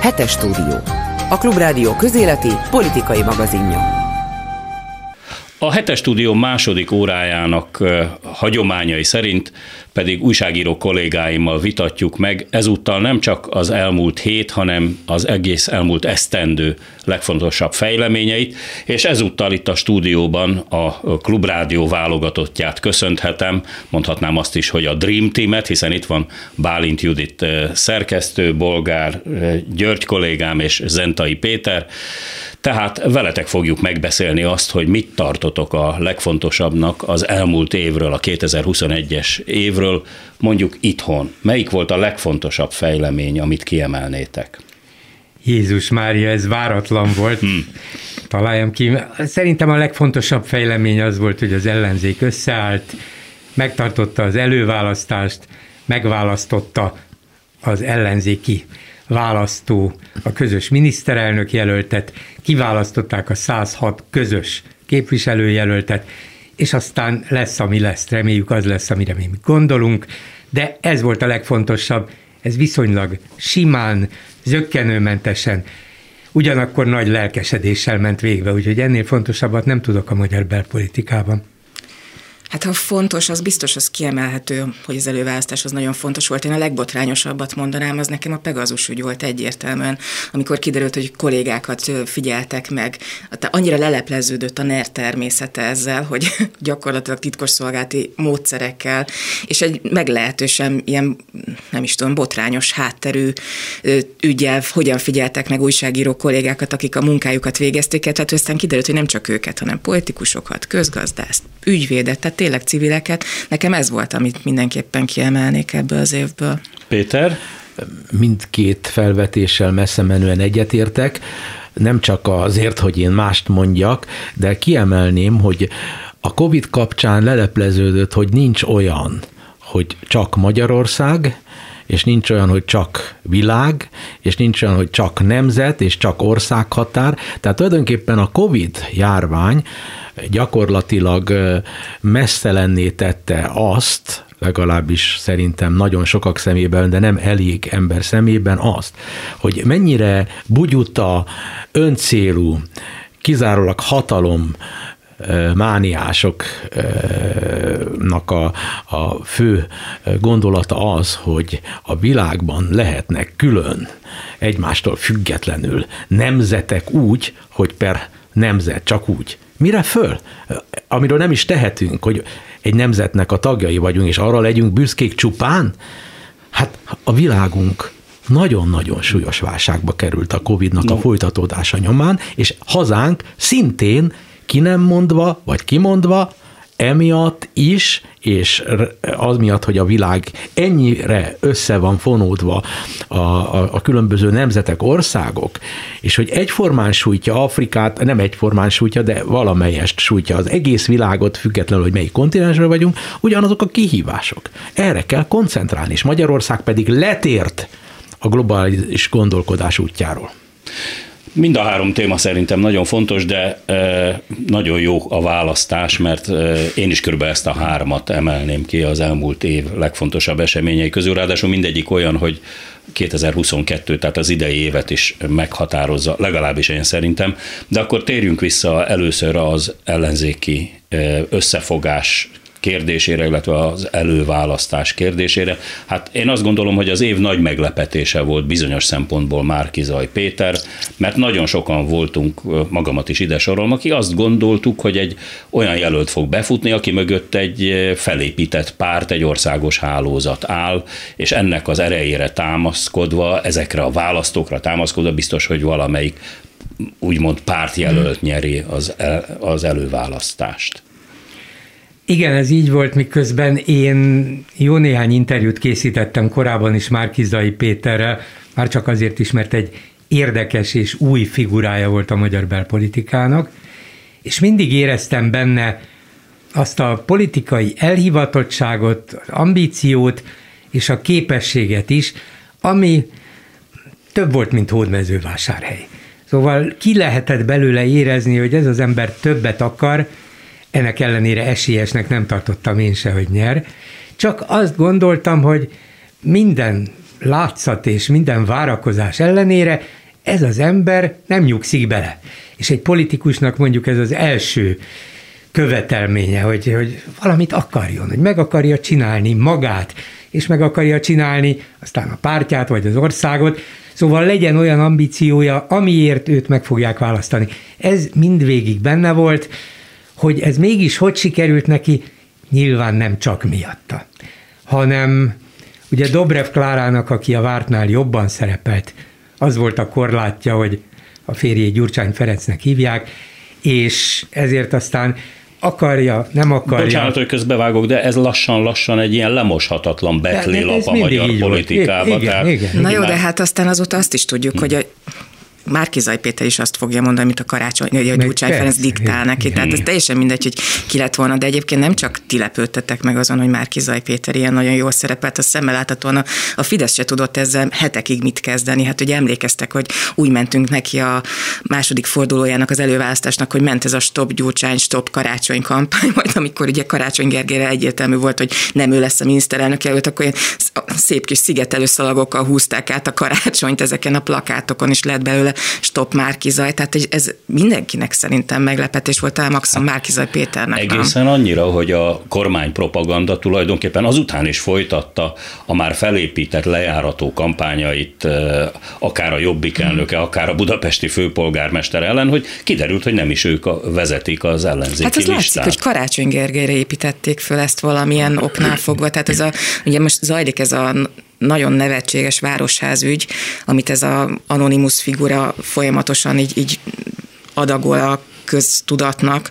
Hetes stúdió. A Klubrádió közéleti politikai magazinja. A hetes stúdió második órájának hagyományai szerint pedig újságíró kollégáimmal vitatjuk meg ezúttal nem csak az elmúlt hét, hanem az egész elmúlt esztendő legfontosabb fejleményeit, és ezúttal itt a stúdióban a Klubrádió válogatottját köszönhetem, mondhatnám azt is, hogy a Dream Teamet, hiszen itt van Bálint Judit szerkesztő, Bolgár György kollégám és Zentai Péter, tehát veletek fogjuk megbeszélni azt, hogy mit tartotok a legfontosabbnak az elmúlt évről, a 2021-es évről, mondjuk itthon. Melyik volt a legfontosabb fejlemény, amit kiemelnétek? Jézus Mária, ez váratlan volt. Hmm. Találjam ki. Szerintem a legfontosabb fejlemény az volt, hogy az ellenzék összeállt, megtartotta az előválasztást, megválasztotta az ellenzéki választó a közös miniszterelnök jelöltet, kiválasztották a 106 közös képviselőjelöltet, és aztán lesz, ami lesz, reméljük az lesz, amire mi gondolunk, de ez volt a legfontosabb, ez viszonylag simán, zöggenőmentesen, ugyanakkor nagy lelkesedéssel ment végbe, úgyhogy ennél fontosabbat nem tudok a magyar belpolitikában. Hát ha fontos, az biztos, az kiemelhető, hogy az előválasztás az nagyon fontos volt. Én a legbotrányosabbat mondanám, az nekem a Pegazus ügy volt egyértelműen, amikor kiderült, hogy kollégákat figyeltek meg. Annyira lelepleződött a NER természete ezzel, hogy gyakorlatilag titkosszolgálati módszerekkel, és egy meglehetősen ilyen, nem is tudom, botrányos hátterű ügyel, hogyan figyeltek meg újságíró kollégákat, akik a munkájukat végezték, tehát aztán kiderült, hogy nem csak őket, hanem politikusokat, közgazdászt, ügyvédet, tehát tényleg civileket. Nekem ez volt, amit mindenképpen kiemelnék ebből az évből. Péter? Mindkét felvetéssel messze menően egyetértek, nem csak azért, hogy én mást mondjak, de kiemelném, hogy a COVID kapcsán lelepleződött, hogy nincs olyan, hogy csak Magyarország, és nincs olyan, hogy csak világ, és nincs olyan, hogy csak nemzet, és csak országhatár. Tehát tulajdonképpen a COVID járvány gyakorlatilag messzelenné tette azt, legalábbis szerintem nagyon sokak szemében, de nem elég ember szemében azt, hogy mennyire bugyuta, öncélú, kizárólag hatalom mániásoknak a, a fő gondolata az, hogy a világban lehetnek külön, egymástól függetlenül nemzetek úgy, hogy per nemzet, csak úgy. Mire föl? Amiről nem is tehetünk, hogy egy nemzetnek a tagjai vagyunk, és arra legyünk büszkék csupán? Hát a világunk nagyon-nagyon súlyos válságba került a Covid-nak no. a folytatódása nyomán, és hazánk szintén ki nem mondva, vagy kimondva, emiatt is, és az miatt, hogy a világ ennyire össze van fonódva a, a, a különböző nemzetek, országok, és hogy egyformán sújtja Afrikát, nem egyformán sújtja, de valamelyest sújtja az egész világot, függetlenül, hogy melyik kontinensről vagyunk, ugyanazok a kihívások. Erre kell koncentrálni, és Magyarország pedig letért a globális gondolkodás útjáról. Mind a három téma szerintem nagyon fontos, de nagyon jó a választás, mert én is körülbelül ezt a hármat emelném ki az elmúlt év legfontosabb eseményei közül. Ráadásul mindegyik olyan, hogy 2022, tehát az idei évet is meghatározza, legalábbis én szerintem. De akkor térjünk vissza először az ellenzéki összefogás kérdésére, illetve az előválasztás kérdésére. Hát én azt gondolom, hogy az év nagy meglepetése volt bizonyos szempontból Márkizaj Péter, mert nagyon sokan voltunk, magamat is ide sorolom, aki azt gondoltuk, hogy egy olyan jelölt fog befutni, aki mögött egy felépített párt, egy országos hálózat áll, és ennek az erejére támaszkodva, ezekre a választókra támaszkodva biztos, hogy valamelyik úgymond pártjelölt nyeri az, az előválasztást. Igen, ez így volt, miközben én jó néhány interjút készítettem korábban is Márkizai Péterrel, már csak azért is, mert egy érdekes és új figurája volt a magyar belpolitikának, és mindig éreztem benne azt a politikai elhivatottságot, ambíciót és a képességet is, ami több volt, mint hódmezővásárhely. Szóval ki lehetett belőle érezni, hogy ez az ember többet akar, ennek ellenére esélyesnek nem tartottam én se, hogy nyer. Csak azt gondoltam, hogy minden látszat és minden várakozás ellenére ez az ember nem nyugszik bele. És egy politikusnak mondjuk ez az első követelménye, hogy, hogy valamit akarjon, hogy meg akarja csinálni magát, és meg akarja csinálni aztán a pártját, vagy az országot, Szóval legyen olyan ambíciója, amiért őt meg fogják választani. Ez mindvégig benne volt, hogy ez mégis hogy sikerült neki, nyilván nem csak miatta, hanem ugye Dobrev Klárának, aki a Vártnál jobban szerepelt, az volt a korlátja, hogy a férjét Gyurcsány Ferencnek hívják, és ezért aztán akarja, nem akarja. Bocsánat, hogy közbevágok, de ez lassan-lassan egy ilyen lemoshatatlan betlélap a magyar politikában. Igen, igen, igen. Na jó, de hát aztán azóta azt is tudjuk, hmm. hogy a Márkizaj Péter is azt fogja mondani, amit a karácsony, hogy a Gyurcsány Ferenc diktál neki. Tehát ez teljesen mindegy, hogy ki lett volna, de egyébként nem csak ti lepődtetek meg azon, hogy Márkizaj Péter ilyen nagyon jól szerepelt, a szemmel láthatóan a, a Fidesz se tudott ezzel hetekig mit kezdeni. Hát ugye emlékeztek, hogy úgy mentünk neki a második fordulójának az előválasztásnak, hogy ment ez a stop Gyurcsány, stop karácsony kampány, majd amikor ugye Karácsony Gergelyre egyértelmű volt, hogy nem ő lesz a miniszterelnök előtt, akkor ilyen szép kis szigetelő szalagokkal húzták át a karácsonyt ezeken a plakátokon, is lett belőle stop Márkizaj, tehát ez mindenkinek szerintem meglepetés volt, el maximum Márkizaj Péternek. Egészen nem. annyira, hogy a kormány propaganda tulajdonképpen azután is folytatta a már felépített lejárató kampányait, akár a Jobbik elnöke, akár a budapesti főpolgármester ellen, hogy kiderült, hogy nem is ők vezetik az ellenzéki Hát az látszik, hogy Karácsony Gergelyre építették föl ezt valamilyen oknál fogva, tehát ez a, ugye most zajlik ez a nagyon nevetséges városházügy, amit ez az anonimus figura folyamatosan így, így adagol a köztudatnak,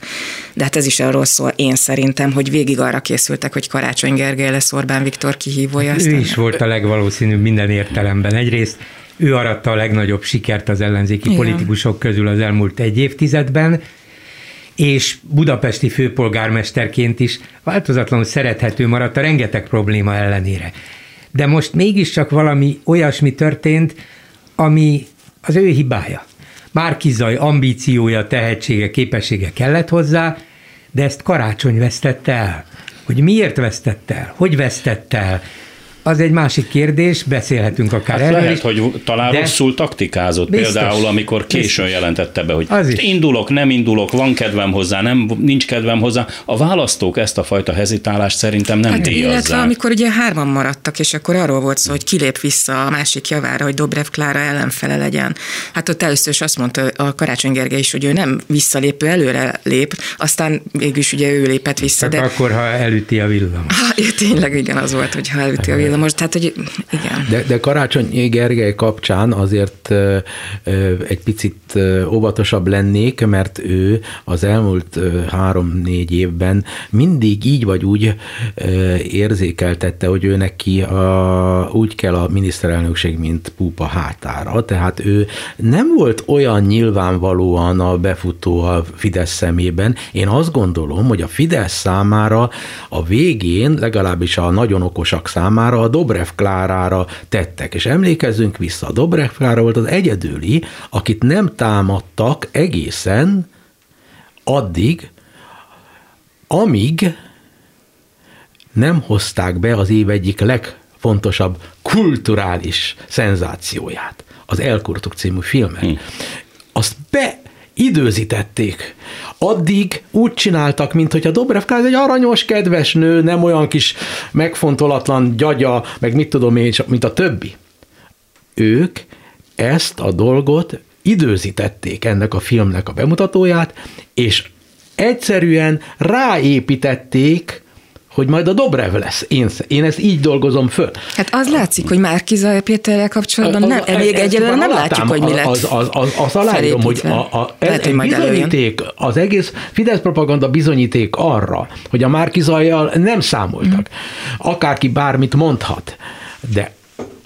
de hát ez is arról szól, én szerintem, hogy végig arra készültek, hogy Karácsony Gergely lesz Orbán Viktor kihívója. Hát ő is volt a legvalószínűbb minden értelemben. Egyrészt ő aratta a legnagyobb sikert az ellenzéki Igen. politikusok közül az elmúlt egy évtizedben, és budapesti főpolgármesterként is változatlanul szerethető maradt a rengeteg probléma ellenére de most mégiscsak valami olyasmi történt, ami az ő hibája. Márkizaj ambíciója, tehetsége, képessége kellett hozzá, de ezt karácsony vesztette el. Hogy miért vesztette el, hogy vesztette el, az egy másik kérdés, beszélhetünk akár hát erről lehet, hogy talán de rosszul taktikázott biztos, például, amikor későn biztos. jelentette be, hogy az is. indulok, nem indulok, van kedvem hozzá, nem, nincs kedvem hozzá. A választók ezt a fajta hezitálást szerintem nem hát, díjazzák. Illetve amikor ugye hárman maradtak, és akkor arról volt szó, hogy kilép vissza a másik javára, hogy Dobrev Klára ellenfele legyen. Hát ott először is azt mondta a Karácsony Gergely is, hogy ő nem visszalépő, előre lép, aztán végülis ugye ő lépett vissza. Csak de... akkor, ha elüti a villam. Ha, tényleg igen, az volt, hogy ha elüti a villam de most, tehát, hogy igen. De, de Karácsony Gergely kapcsán azért egy picit óvatosabb lennék, mert ő az elmúlt három-négy évben mindig így vagy úgy érzékeltette, hogy ő neki a, úgy kell a miniszterelnökség, mint púpa hátára. Tehát ő nem volt olyan nyilvánvalóan a befutó a Fidesz szemében. Én azt gondolom, hogy a Fidesz számára a végén, legalábbis a nagyon okosak számára a Dobrev Klárára tettek. És emlékezzünk vissza, a Dobrev Klára volt az egyedüli, akit nem támadtak egészen addig, amíg nem hozták be az év egyik legfontosabb kulturális szenzációját, az Elkurtuk című filmet. Hm. Azt be időzítették. Addig úgy csináltak, mint hogy a Dobrev Klára egy aranyos, kedves nő, nem olyan kis megfontolatlan gyagya, meg mit tudom én, mint a többi. Ők ezt a dolgot időzítették ennek a filmnek a bemutatóját, és egyszerűen ráépítették hogy majd a Dobrev lesz. Én, én ezt így dolgozom föl. Hát az látszik, hogy már Kizaj Péterrel kapcsolatban nem, a, még egyelőre nem látjuk, hogy mi lett Az, az, az, az aláírom, hogy a, a, Lehet, hogy bizonyíték, az egész Fidesz propaganda bizonyíték arra, hogy a Márkizajjal nem számoltak. Mm. Akárki bármit mondhat. De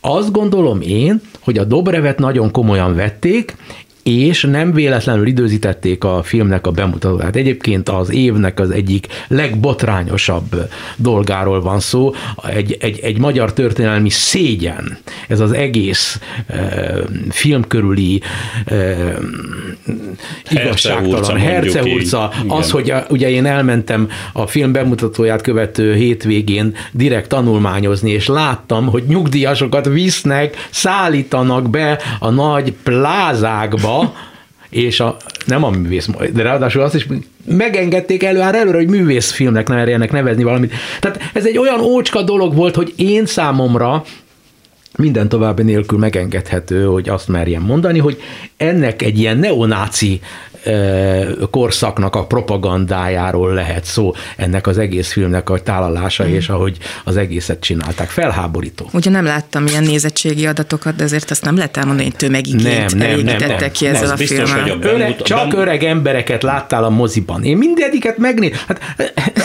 azt gondolom én, hogy a Dobrevet nagyon komolyan vették, és nem véletlenül időzítették a filmnek a bemutatóját. Egyébként az évnek az egyik legbotrányosabb dolgáról van szó, egy, egy, egy magyar történelmi szégyen. Ez az egész e, film körüli e, igazságtalan, hercehurca, az, hogy a, ugye én elmentem a film bemutatóját követő hétvégén direkt tanulmányozni, és láttam, hogy nyugdíjasokat visznek, szállítanak be a nagy plázákba, és a, nem a művész, de ráadásul azt is megengedték előáll előre, hogy művészfilmnek ne merjenek nevezni valamit. Tehát ez egy olyan ócska dolog volt, hogy én számomra minden további nélkül megengedhető, hogy azt merjem mondani, hogy ennek egy ilyen neonáci korszaknak a propagandájáról lehet szó, ennek az egész filmnek a tálalása, mm. és ahogy az egészet csinálták. Felháborító. Ugye nem láttam ilyen nézettségi adatokat, de azért azt nem lehet elmondani, hogy tömegigényt nem, nem, nem, nem. ki ezzel a biztos, filmmel. Hogy a Öre, csak öreg embereket láttál a moziban. Én mindegyiket megné... Hát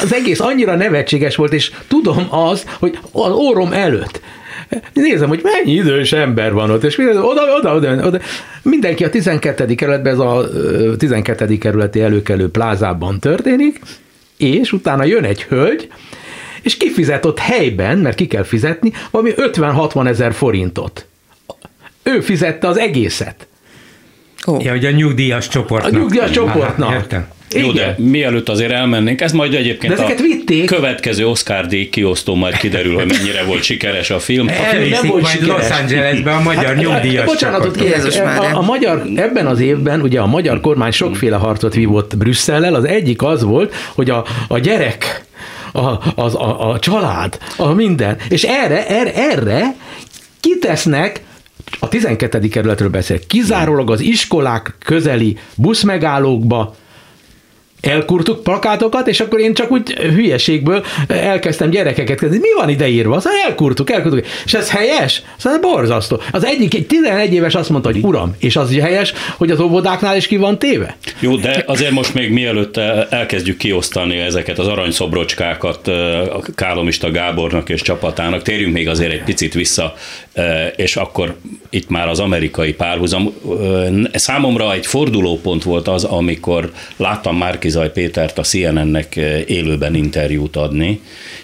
az egész annyira nevetséges volt, és tudom az, hogy az órom előtt nézem, hogy mennyi idős ember van ott, és oda, oda, oda, oda. Mindenki a 12. kerületben, ez a 12. kerületi előkelő plázában történik, és utána jön egy hölgy, és kifizet ott helyben, mert ki kell fizetni, valami 50-60 ezer forintot. Ő fizette az egészet. Oh. Ja, hogy a nyugdíjas csoportnak. A nyugdíjas csoportnak. Aha, értem. Jó, de mielőtt azért elmennénk, ez majd egyébként de a vitték. következő Oscar díj kiosztó majd kiderül, hogy mennyire volt sikeres a film. Film nem volt majd sikeres. Los Angelesbe a magyar hát, nyugdíjas Bocsánatot kérek, a, a, magyar, ebben az évben ugye a magyar kormány sokféle harcot vívott Brüsszellel, az egyik az volt, hogy a, a gyerek a, az, a, a család, a minden. És erre, erre, erre kitesznek a 12. kerületről beszél, kizárólag az iskolák közeli buszmegállókba elkurtuk plakátokat, és akkor én csak úgy hülyeségből elkezdtem gyerekeket kezdeni. Mi van ide írva? Aztán elkurtuk, elkurtuk. És ez helyes? Aztán borzasztó. Az egyik, egy 11 éves azt mondta, hogy uram, és az helyes, hogy az óvodáknál is ki van téve? Jó, de azért most még mielőtt elkezdjük kiosztani ezeket az aranyszobrocskákat Kálomista Gábornak és csapatának, térjünk még azért egy picit vissza, és akkor itt már az amerikai párhuzam. Számomra egy fordulópont volt az, amikor láttam Márki Zaj Pétert a CNN-nek eh, élőben interjút adni,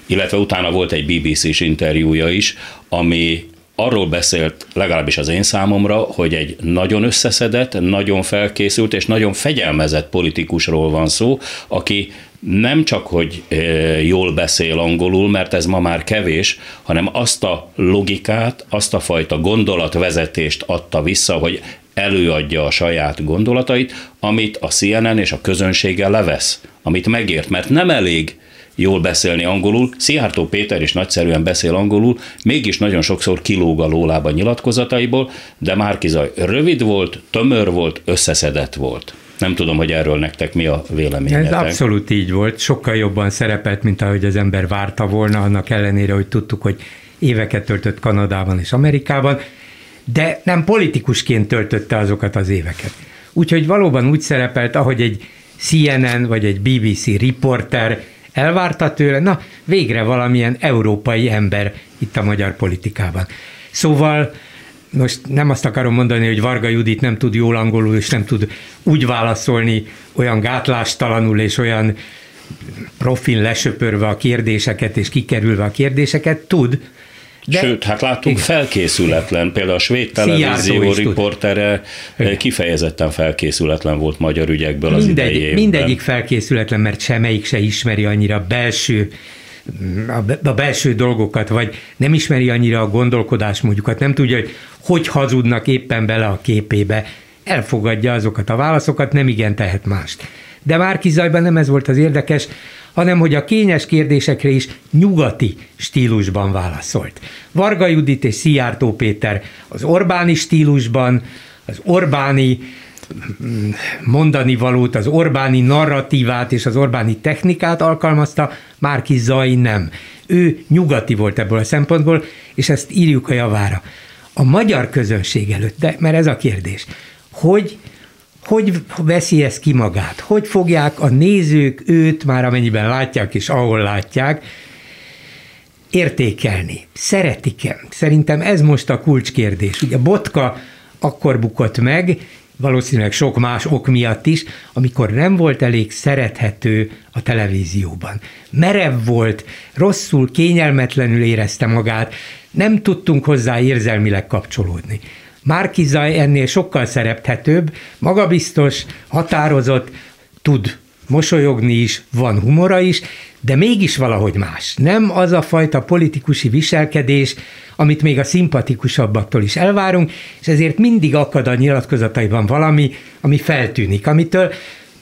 illetve utána volt egy BBC-s interjúja is, ami arról beszélt, legalábbis az én számomra, hogy egy nagyon összeszedett, nagyon felkészült és nagyon fegyelmezett politikusról van szó, aki nem csak, hogy eh, jól beszél angolul, mert ez ma már kevés, hanem azt a logikát, azt a fajta gondolatvezetést adta vissza, hogy előadja a saját gondolatait, amit a CNN és a közönsége levesz, amit megért, mert nem elég jól beszélni angolul. Szijjártó Péter is nagyszerűen beszél angolul, mégis nagyon sokszor kilóg a lólába nyilatkozataiból, de Márkizaj rövid volt, tömör volt, összeszedett volt. Nem tudom, hogy erről nektek mi a véleményetek. Ez abszolút így volt, sokkal jobban szerepelt, mint ahogy az ember várta volna, annak ellenére, hogy tudtuk, hogy éveket töltött Kanadában és Amerikában, de nem politikusként töltötte azokat az éveket. Úgyhogy valóban úgy szerepelt, ahogy egy CNN vagy egy BBC riporter elvárta tőle, na végre valamilyen európai ember itt a magyar politikában. Szóval most nem azt akarom mondani, hogy Varga Judit nem tud jól angolul, és nem tud úgy válaszolni olyan gátlástalanul és olyan profil lesöpörve a kérdéseket és kikerülve a kérdéseket, tud, de, Sőt, hát láttunk igen. felkészületlen, például a svéd televízió riportere tud. kifejezetten felkészületlen volt magyar ügyekből az Mindegy, idejében. Mindegyik felkészületlen, mert semmelyik se ismeri annyira belső a belső dolgokat, vagy nem ismeri annyira a gondolkodásmódjukat, nem tudja, hogy hogy hazudnak éppen bele a képébe, elfogadja azokat a válaszokat, nem igen tehet mást. De Márki Zajban nem ez volt az érdekes, hanem hogy a kényes kérdésekre is nyugati stílusban válaszolt. Varga Judit és Szijjártó Péter az Orbáni stílusban, az Orbáni mm, mondani valót, az Orbáni narratívát és az Orbáni technikát alkalmazta, Márki Zai nem. Ő nyugati volt ebből a szempontból, és ezt írjuk a javára. A magyar közönség előtt, de mert ez a kérdés, hogy hogy veszi ezt ki magát? Hogy fogják a nézők őt, már amennyiben látják és ahol látják, értékelni? Szeretik-e? Szerintem ez most a kulcskérdés. Ugye Botka akkor bukott meg, valószínűleg sok más ok miatt is, amikor nem volt elég szerethető a televízióban. Merev volt, rosszul, kényelmetlenül érezte magát, nem tudtunk hozzá érzelmileg kapcsolódni. Márkiza ennél sokkal szerethetőbb, magabiztos, határozott, tud mosolyogni is, van humora is, de mégis valahogy más. Nem az a fajta politikusi viselkedés, amit még a szimpatikusabbaktól is elvárunk, és ezért mindig akad a nyilatkozataiban valami, ami feltűnik, amitől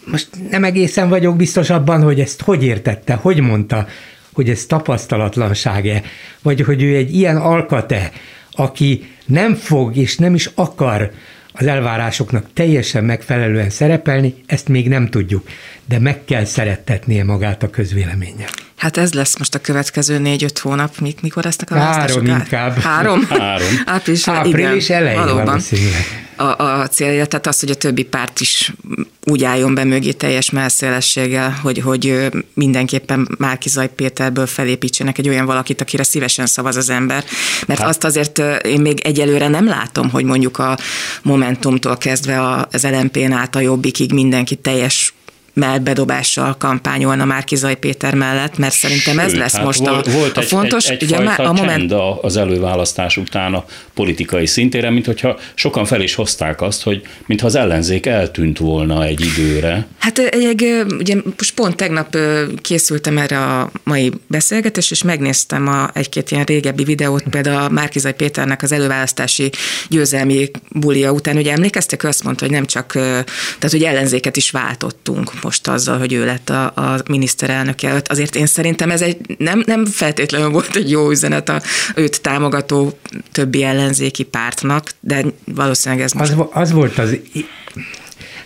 most nem egészen vagyok biztos abban, hogy ezt hogy értette, hogy mondta, hogy ez tapasztalatlanság-e, vagy hogy ő egy ilyen alkate, aki nem fog és nem is akar az elvárásoknak teljesen megfelelően szerepelni, ezt még nem tudjuk, de meg kell szerettetnie magát a közvéleménye. Hát ez lesz most a következő négy-öt hónap. Mik, mikor lesznek a választások? Három inkább. Három? Három. Április, Április igen, elején valóban. A, a célja, tehát az, hogy a többi párt is úgy álljon be mögé teljes melszélességgel, hogy, hogy mindenképpen Márkizaj Péterből felépítsenek egy olyan valakit, akire szívesen szavaz az ember. Mert hát. azt azért én még egyelőre nem látom, hogy mondjuk a Momentumtól kezdve az LMP-n át a Jobbikig mindenki teljes melbedobással kampányolna Márkizaj Péter mellett, mert szerintem Sőt, ez lesz hát most volt, a, volt a egy, fontos. Egy, egy ugye a moment... az előválasztás után a politikai szintére, mint hogyha sokan fel is hozták azt, hogy mintha az ellenzék eltűnt volna egy időre. Hát egy, ugye most pont tegnap készültem erre a mai beszélgetés, és megnéztem a, egy-két ilyen régebbi videót, például a Márkizaj Péternek az előválasztási győzelmi bulia után, ugye emlékeztek, ő azt mondta, hogy nem csak, tehát hogy ellenzéket is váltottunk most azzal, hogy ő lett a, a miniszterelnök jelölt. Azért én szerintem ez egy nem, nem feltétlenül volt egy jó üzenet a őt támogató többi ellenzéki pártnak, de valószínűleg ez most... Az, az volt az...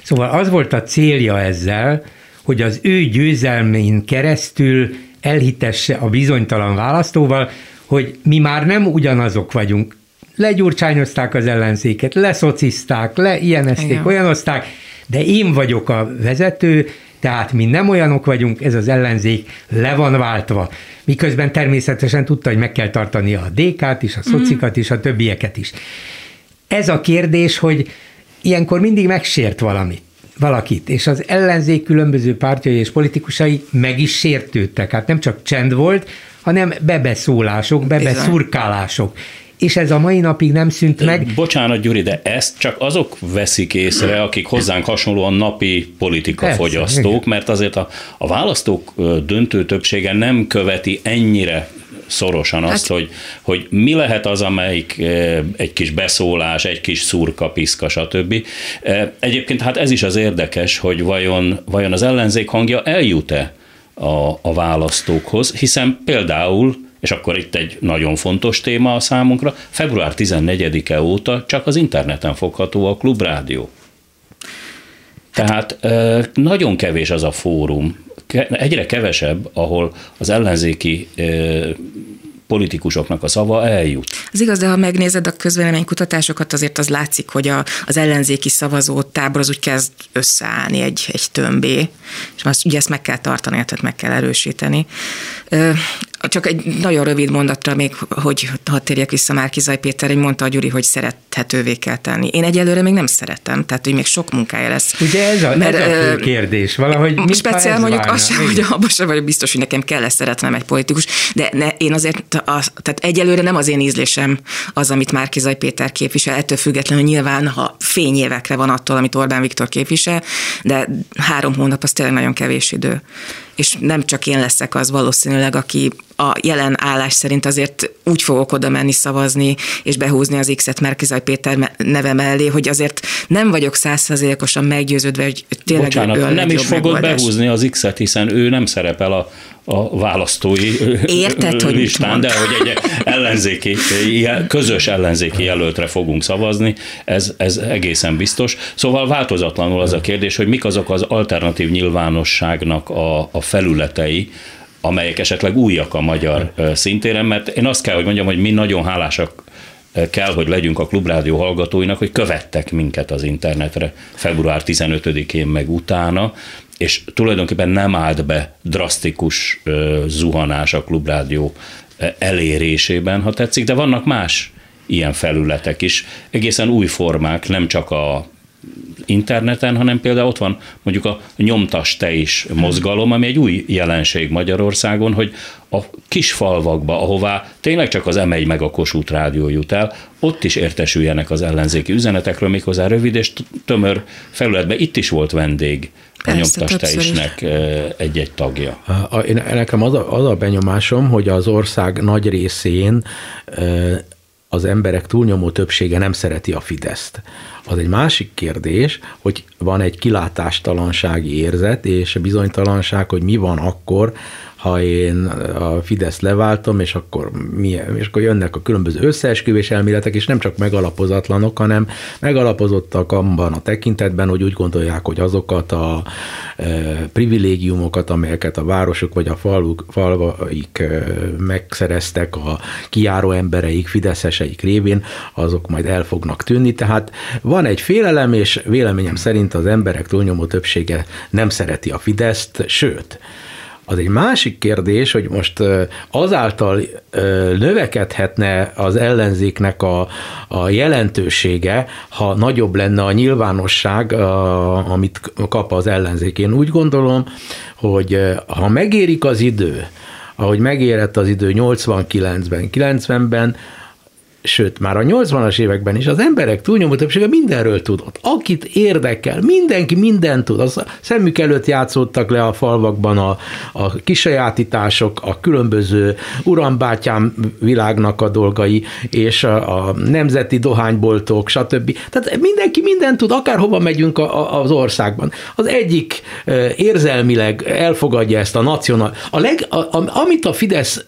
Szóval az volt a célja ezzel, hogy az ő győzelmén keresztül elhitesse a bizonytalan választóval, hogy mi már nem ugyanazok vagyunk. Legyurcsányozták az ellenzéket, leszocizták, le ilyenezték, olyanozták, de én vagyok a vezető, tehát mi nem olyanok vagyunk, ez az ellenzék le van váltva. Miközben természetesen tudta, hogy meg kell tartani a DK-t is, a szocikat is, a többieket is. Ez a kérdés, hogy ilyenkor mindig megsért valamit valakit, és az ellenzék különböző pártjai és politikusai meg is sértődtek. Hát nem csak csend volt, hanem bebeszólások, bebeszurkálások és ez a mai napig nem szűnt meg. Bocsánat, Gyuri, de ezt csak azok veszik észre, akik hozzánk hasonlóan napi politika Persze, fogyasztók, igen. mert azért a, a választók döntő többsége nem követi ennyire szorosan azt, hát, hogy, hogy mi lehet az, amelyik egy kis beszólás, egy kis szurka, piszka, stb. Egyébként hát ez is az érdekes, hogy vajon, vajon az ellenzék hangja eljut-e a, a választókhoz, hiszen például és akkor itt egy nagyon fontos téma a számunkra, február 14-e óta csak az interneten fogható a klubrádió. Tehát nagyon kevés az a fórum, egyre kevesebb, ahol az ellenzéki politikusoknak a szava eljut. Az igaz, de ha megnézed a közvéleménykutatásokat, azért az látszik, hogy a, az ellenzéki szavazó tábor az úgy kezd összeállni egy, egy tömbé, és azt, ugye ezt meg kell tartani, tehát meg kell erősíteni. Csak egy nagyon rövid mondatra még, hogy ha térjek vissza Márkizaj Péter, hogy mondta a Gyuri, hogy szerethetővé kell tenni. Én egyelőre még nem szeretem, tehát hogy még sok munkája lesz. Ugye ez a, Mert, ez a kérdés, valahogy Speciál mondjuk az sem, hogy abban sem vagyok biztos, hogy nekem kell ezt szeretnem egy politikus, de ne, én azért, az, tehát egyelőre nem az én ízlésem az, amit Márkizaj Péter képvisel, ettől függetlenül nyilván, ha fényévekre van attól, amit Orbán Viktor képvisel, de három hónap az tényleg nagyon kevés idő és nem csak én leszek az valószínűleg, aki a jelen állás szerint azért úgy fogok oda menni szavazni, és behúzni az X-et Merkizaj Péter neve mellé, hogy azért nem vagyok százszerzékosan meggyőződve, hogy tényleg Bocsánat, nem is fogod megoldás. behúzni az X-et, hiszen ő nem szerepel a a választói Érted, listán, de hogy egy ellenzéki, közös ellenzéki jelöltre fogunk szavazni, ez, ez egészen biztos. Szóval változatlanul az a kérdés, hogy mik azok az alternatív nyilvánosságnak a, a felületei, amelyek esetleg újak a magyar szintéren, mert én azt kell, hogy mondjam, hogy mi nagyon hálásak kell, hogy legyünk a Klubrádió hallgatóinak, hogy követtek minket az internetre február 15-én meg utána, és tulajdonképpen nem állt be drasztikus zuhanás a klubrádió elérésében, ha tetszik, de vannak más ilyen felületek is, egészen új formák, nem csak a interneten, hanem például ott van mondjuk a nyomtas te is mozgalom, ami egy új jelenség Magyarországon, hogy a kis falvakba, ahová tényleg csak az M1 meg a Kossuth rádió jut el, ott is értesüljenek az ellenzéki üzenetekről, méghozzá rövid és tömör felületben. Itt is volt vendég a nyomtas teisnek egy-egy tagja. Én, nekem az a, az a benyomásom, hogy az ország nagy részén az emberek túlnyomó többsége nem szereti a Fideszt. Az egy másik kérdés, hogy van egy kilátástalansági érzet és bizonytalanság, hogy mi van akkor, ha én a Fidesz leváltom, és akkor, milyen, és akkor jönnek a különböző összeesküvés elméletek, és nem csak megalapozatlanok, hanem megalapozottak abban a tekintetben, hogy úgy gondolják, hogy azokat a e, privilégiumokat, amelyeket a városok vagy a faluk, falvaik e, megszereztek a kiáró embereik, fideszeseik révén, azok majd el fognak tűnni. Tehát van egy félelem, és véleményem szerint az emberek túlnyomó többsége nem szereti a Fideszt, sőt, az egy másik kérdés, hogy most azáltal növekedhetne az ellenzéknek a, a jelentősége, ha nagyobb lenne a nyilvánosság, amit kap az ellenzék. Én úgy gondolom, hogy ha megérik az idő, ahogy megérett az idő 89-ben, 90-ben, sőt, már a 80-as években is az emberek túlnyomó többsége mindenről tudott. Akit érdekel, mindenki mindent tud. Az szemük előtt játszottak le a falvakban a, a kisajátítások, a különböző urambátyám világnak a dolgai, és a, a nemzeti dohányboltok, stb. Tehát mindenki mindent tud, akárhova megyünk a, a, az országban. Az egyik érzelmileg elfogadja ezt a nacional... A leg, a, a, amit a Fidesz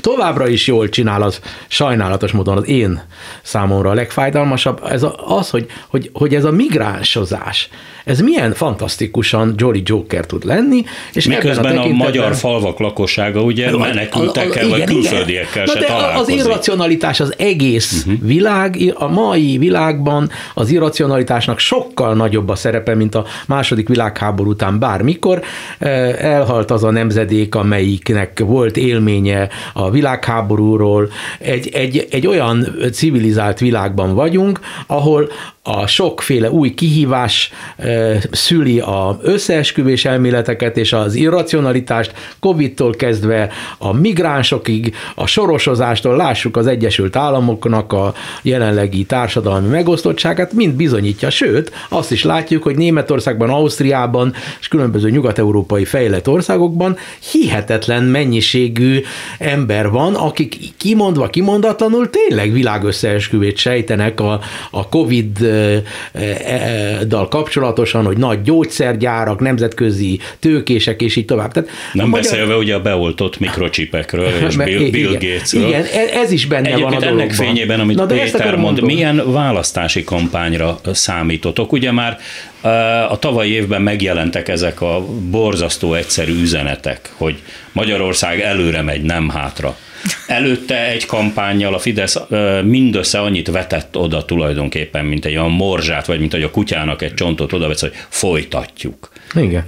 továbbra is jól csinál, az sajnálatos módon az én számomra a legfájdalmasabb, ez az, hogy, hogy, hogy ez a migránsozás, ez milyen fantasztikusan Jolly Joker tud lenni. És Miközben a, a magyar falvak lakossága ugye menekültekkel vagy külföldiekkel se találkozik. Az irracionalitás az egész uh-huh. világ, a mai világban az irracionalitásnak sokkal nagyobb a szerepe, mint a második világháború után bármikor. Elhalt az a nemzedék, amelyiknek volt élménye a világháborúról. Egy, egy, egy olyan civilizált világban vagyunk, ahol a sokféle új kihívás szüli a összeesküvés elméleteket és az irracionalitást, Covid-tól kezdve a migránsokig, a sorosozástól lássuk az Egyesült Államoknak a jelenlegi társadalmi megosztottságát, mind bizonyítja, sőt, azt is látjuk, hogy Németországban, Ausztriában és különböző nyugat-európai fejlett országokban hihetetlen mennyiségű ember van, akik kimondva, kimondatlanul tényleg világösszeesküvét sejtenek a, a Covid dal kapcsolatosan, hogy nagy gyógyszergyárak, nemzetközi tőkések, és így tovább. Tehát Nem magyar... beszélve ugye a beoltott mikrocsipekről és Bill, Bill Gatesről. Igen, e- ez is benne Egyébként van a ennek fényében, amit Na, Péter mond, mondom. milyen választási kampányra számítotok? Ugye már a tavalyi évben megjelentek ezek a borzasztó egyszerű üzenetek, hogy Magyarország előre megy, nem hátra. Előtte egy kampányjal a Fidesz mindössze annyit vetett oda tulajdonképpen, mint egy olyan morzsát, vagy mint hogy a kutyának egy csontot oda vesz, hogy folytatjuk. Igen.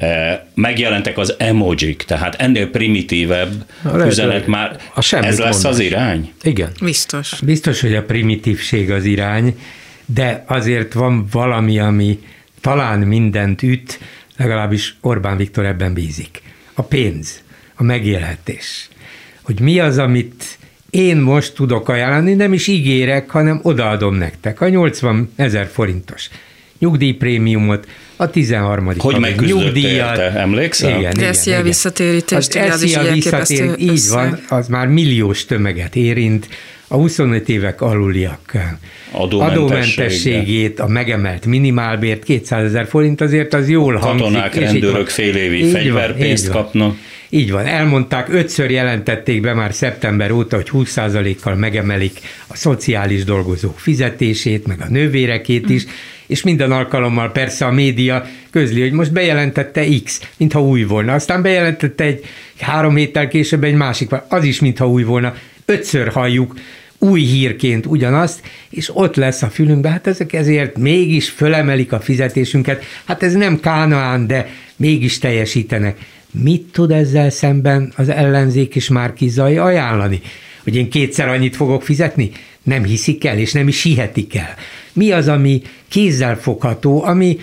Megjelentek az emojik, tehát ennél primitívebb Lehet, üzenet már. A ez lesz mondás. az irány? Igen. Biztos. Biztos, hogy a primitívség az irány, de azért van valami, ami talán mindent üt, legalábbis Orbán Viktor ebben bízik. A pénz, a megélhetés hogy mi az, amit én most tudok ajánlani, nem is ígérek, hanem odaadom nektek. A 80 ezer forintos nyugdíjprémiumot, a 13. Hogy megküzdöttél te, emlékszel? Igen, De igen, a visszatérítést, a visszatér, így van, az már milliós tömeget érint, a 25 évek aluliak adómentességét, a megemelt minimálbért 200 ezer forint azért az jól hangzik. Katonák, rendőrök fél évi fegyverpénzt kapnak. Így van, elmondták, ötször jelentették be már szeptember óta, hogy 20%-kal megemelik a szociális dolgozók fizetését, meg a nővérekét is, és minden alkalommal persze a média közli, hogy most bejelentette X, mintha új volna. Aztán bejelentette egy három héttel később egy másik, az is mintha új volna. Ötször halljuk új hírként ugyanazt, és ott lesz a fülünkben, hát ezek ezért mégis fölemelik a fizetésünket. Hát ez nem Kánaán, de mégis teljesítenek. Mit tud ezzel szemben az ellenzék és már ajánlani? Hogy én kétszer annyit fogok fizetni? Nem hiszik el, és nem is hihetik el. mi az, ami kézzelfogható, ami,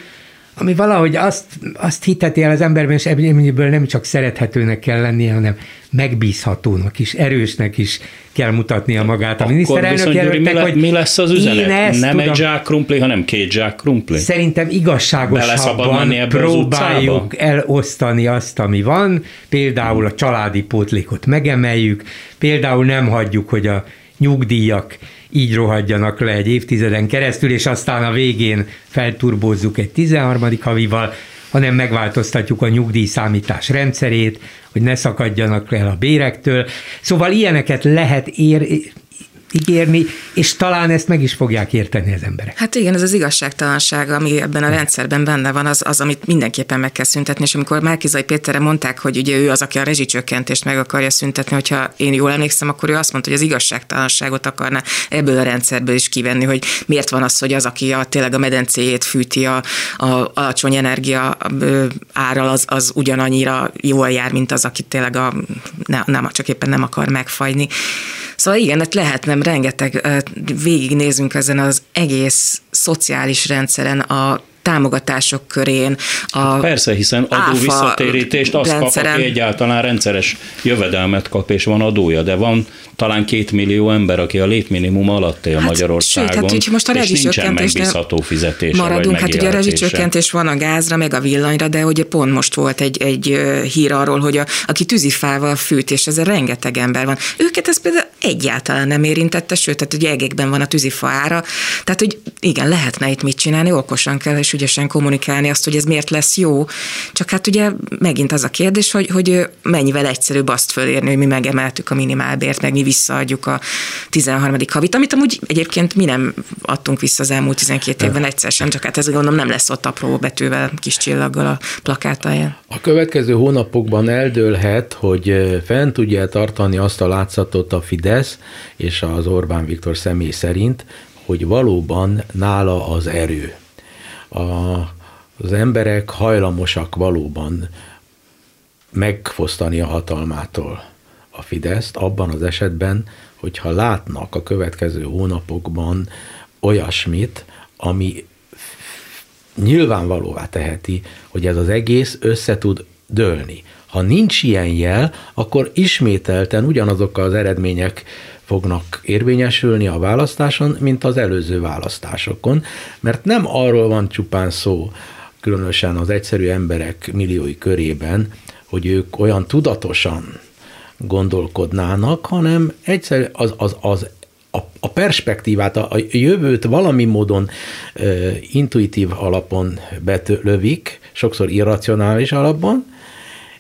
ami valahogy azt, azt hiteti el az emberben, és ebből nem csak szerethetőnek kell lennie, hanem megbízhatónak is, erősnek is kell mutatnia magát. A miniszterelnök jelöltek, mi, hogy mi lesz az üzenet? Nem tudom, egy zsák krumpli, hanem két zsák krumpli? Szerintem igazságosabban próbáljuk elosztani azt, ami van, például a családi pótlékot megemeljük, például nem hagyjuk, hogy a nyugdíjak így rohadjanak le egy évtizeden keresztül, és aztán a végén felturbózzuk egy 13. havival, hanem megváltoztatjuk a nyugdíjszámítás rendszerét, hogy ne szakadjanak el a bérektől. Szóval ilyeneket lehet ér, ígérni, és talán ezt meg is fogják érteni az emberek. Hát igen, ez az igazságtalanság, ami ebben a rendszerben benne van, az, az amit mindenképpen meg kell szüntetni, és amikor Márkizai Péterre mondták, hogy ugye ő az, aki a rezsicsökkentést meg akarja szüntetni, hogyha én jól emlékszem, akkor ő azt mondta, hogy az igazságtalanságot akarna ebből a rendszerből is kivenni, hogy miért van az, hogy az, aki a, tényleg a medencéjét fűti a, a alacsony energia árral, az, az ugyanannyira jól jár, mint az, aki tényleg a, ne, nem, csak éppen nem akar megfajni. Szóval igen, hát lehetne rengeteg, végignézünk ezen az egész szociális rendszeren a támogatások körén. A Persze, hiszen adó visszatérítést azt rendszeren. kap, aki egyáltalán rendszeres jövedelmet kap, és van adója, de van talán két millió ember, aki a létminimum alatt él hát, Magyarországon, sőt, hát, most a és nincsen megbízható fizetés. Maradunk, hát ugye a rezsicsökkentés van a gázra, meg a villanyra, de ugye pont most volt egy, egy hír arról, hogy a, aki tűzifával fűt, és ez rengeteg ember van. Őket ez például egyáltalán nem érintette, sőt, tehát ugye egekben van a tűzifa ára, tehát hogy igen, lehetne itt mit csinálni, okosan kell és ügyesen kommunikálni azt, hogy ez miért lesz jó, csak hát ugye megint az a kérdés, hogy, hogy mennyivel egyszerűbb azt fölérni, hogy mi megemeltük a minimálbért, meg mi visszaadjuk a 13. havit, amit amúgy egyébként mi nem adtunk vissza az elmúlt 12 évben egyszer sem, csak hát ez gondolom nem lesz ott apró betűvel, kis csillaggal a plakátáján. A következő hónapokban eldőlhet, hogy fent tudja tartani azt a látszatot a Fidesz és az Orbán Viktor személy szerint, hogy valóban nála az erő. A, az emberek hajlamosak valóban megfosztani a hatalmától a Fideszt abban az esetben, hogyha látnak a következő hónapokban olyasmit, ami nyilvánvalóvá teheti, hogy ez az egész össze tud dőlni. Ha nincs ilyen jel, akkor ismételten ugyanazok az eredmények fognak érvényesülni a választáson, mint az előző választásokon, mert nem arról van csupán szó, különösen az egyszerű emberek milliói körében, hogy ők olyan tudatosan gondolkodnának, hanem egyszer az, az, az a, perspektívát, a, a jövőt valami módon ö, intuitív alapon betölövik, sokszor irracionális alapon,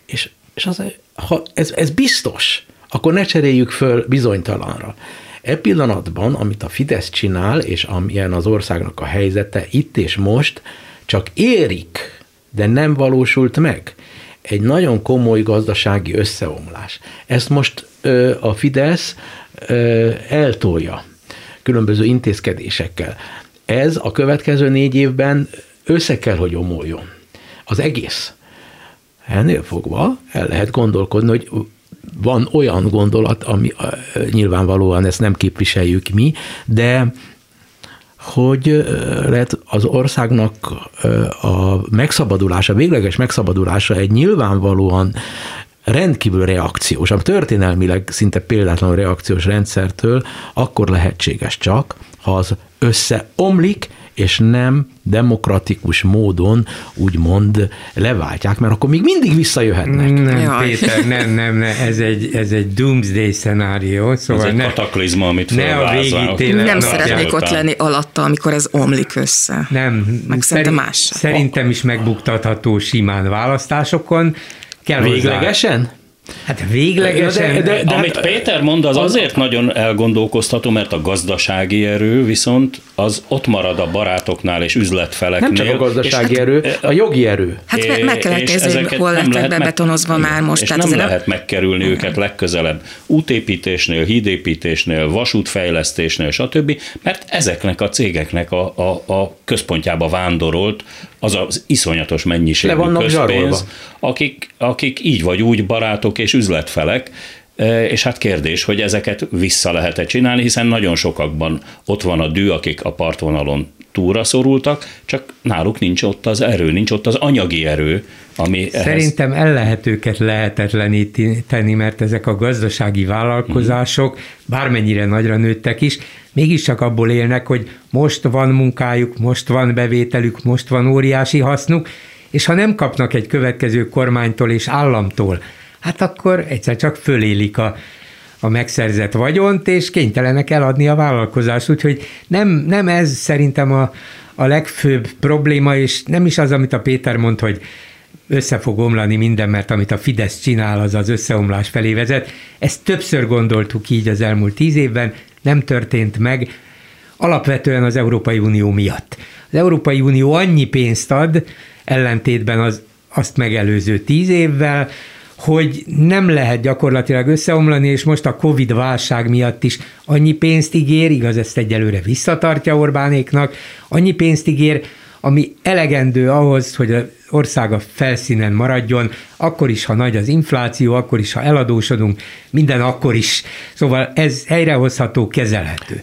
és, és az, ha ez, ez biztos, akkor ne cseréljük föl bizonytalanra. E pillanatban, amit a Fidesz csinál, és amilyen az országnak a helyzete itt és most, csak érik, de nem valósult meg egy nagyon komoly gazdasági összeomlás. Ezt most ö, a Fidesz ö, eltolja különböző intézkedésekkel. Ez a következő négy évben össze kell, hogy omoljon. Az egész. Ennél fogva el lehet gondolkodni, hogy van olyan gondolat, ami nyilvánvalóan ezt nem képviseljük mi, de hogy lehet az országnak a megszabadulása, végleges megszabadulása egy nyilvánvalóan rendkívül reakciós, a történelmileg szinte példátlan reakciós rendszertől akkor lehetséges csak, ha az összeomlik, és nem demokratikus módon úgymond leváltják, mert akkor még mindig visszajöhetnek. Nem, Jaj. Péter, nem, nem, nem, ez egy, ez egy doomsday szenárió. Szóval ez egy ne, kataklizma, amit ne a végi Nem szeretnék ott lenni alatta, amikor ez omlik össze. Nem, Meg szerint, más. Szerintem is megbuktatható simán választásokon. Kell Véglegesen? Hozzá. Hát véglegesen... De, de, de, Amit Péter mond, az azért nagyon elgondolkoztató, mert a gazdasági erő viszont az ott marad a barátoknál és üzletfeleknél. Nem csak a gazdasági hát, erő, a jogi erő. Hát é, meg kellett nézni, hogy hol lettek bebetonozva meg, már most. És tehát nem lehet megkerülni uh-huh. őket legközelebb útépítésnél, hídépítésnél, vasútfejlesztésnél, stb., mert ezeknek a cégeknek a, a, a központjába vándorolt az az iszonyatos mennyiségű közpénz, akik, akik így vagy úgy barátok és üzletfelek, e, és hát kérdés, hogy ezeket vissza lehet-e csinálni, hiszen nagyon sokakban ott van a dű, akik a partvonalon túra szorultak, csak náluk nincs ott az erő, nincs ott az anyagi erő, ami Szerintem ehhez... el lehet őket lehetetleníteni, mert ezek a gazdasági vállalkozások, bármennyire nagyra nőttek is, mégiscsak abból élnek, hogy most van munkájuk, most van bevételük, most van óriási hasznuk, és ha nem kapnak egy következő kormánytól és államtól, hát akkor egyszer csak fölélik a, a megszerzett vagyont, és kénytelenek eladni a vállalkozást. Úgyhogy nem, nem ez szerintem a, a legfőbb probléma, és nem is az, amit a Péter mond, hogy össze fog omlani minden, mert amit a Fidesz csinál, az az összeomlás felé vezet. Ezt többször gondoltuk így az elmúlt tíz évben, nem történt meg, alapvetően az Európai Unió miatt. Az Európai Unió annyi pénzt ad, ellentétben az azt megelőző tíz évvel, hogy nem lehet gyakorlatilag összeomlani, és most a Covid válság miatt is annyi pénzt ígér, igaz, ezt egyelőre visszatartja Orbánéknak, annyi pénzt ígér, ami elegendő ahhoz, hogy az ország a felszínen maradjon, akkor is, ha nagy az infláció, akkor is, ha eladósodunk, minden akkor is. Szóval ez helyrehozható, kezelhető.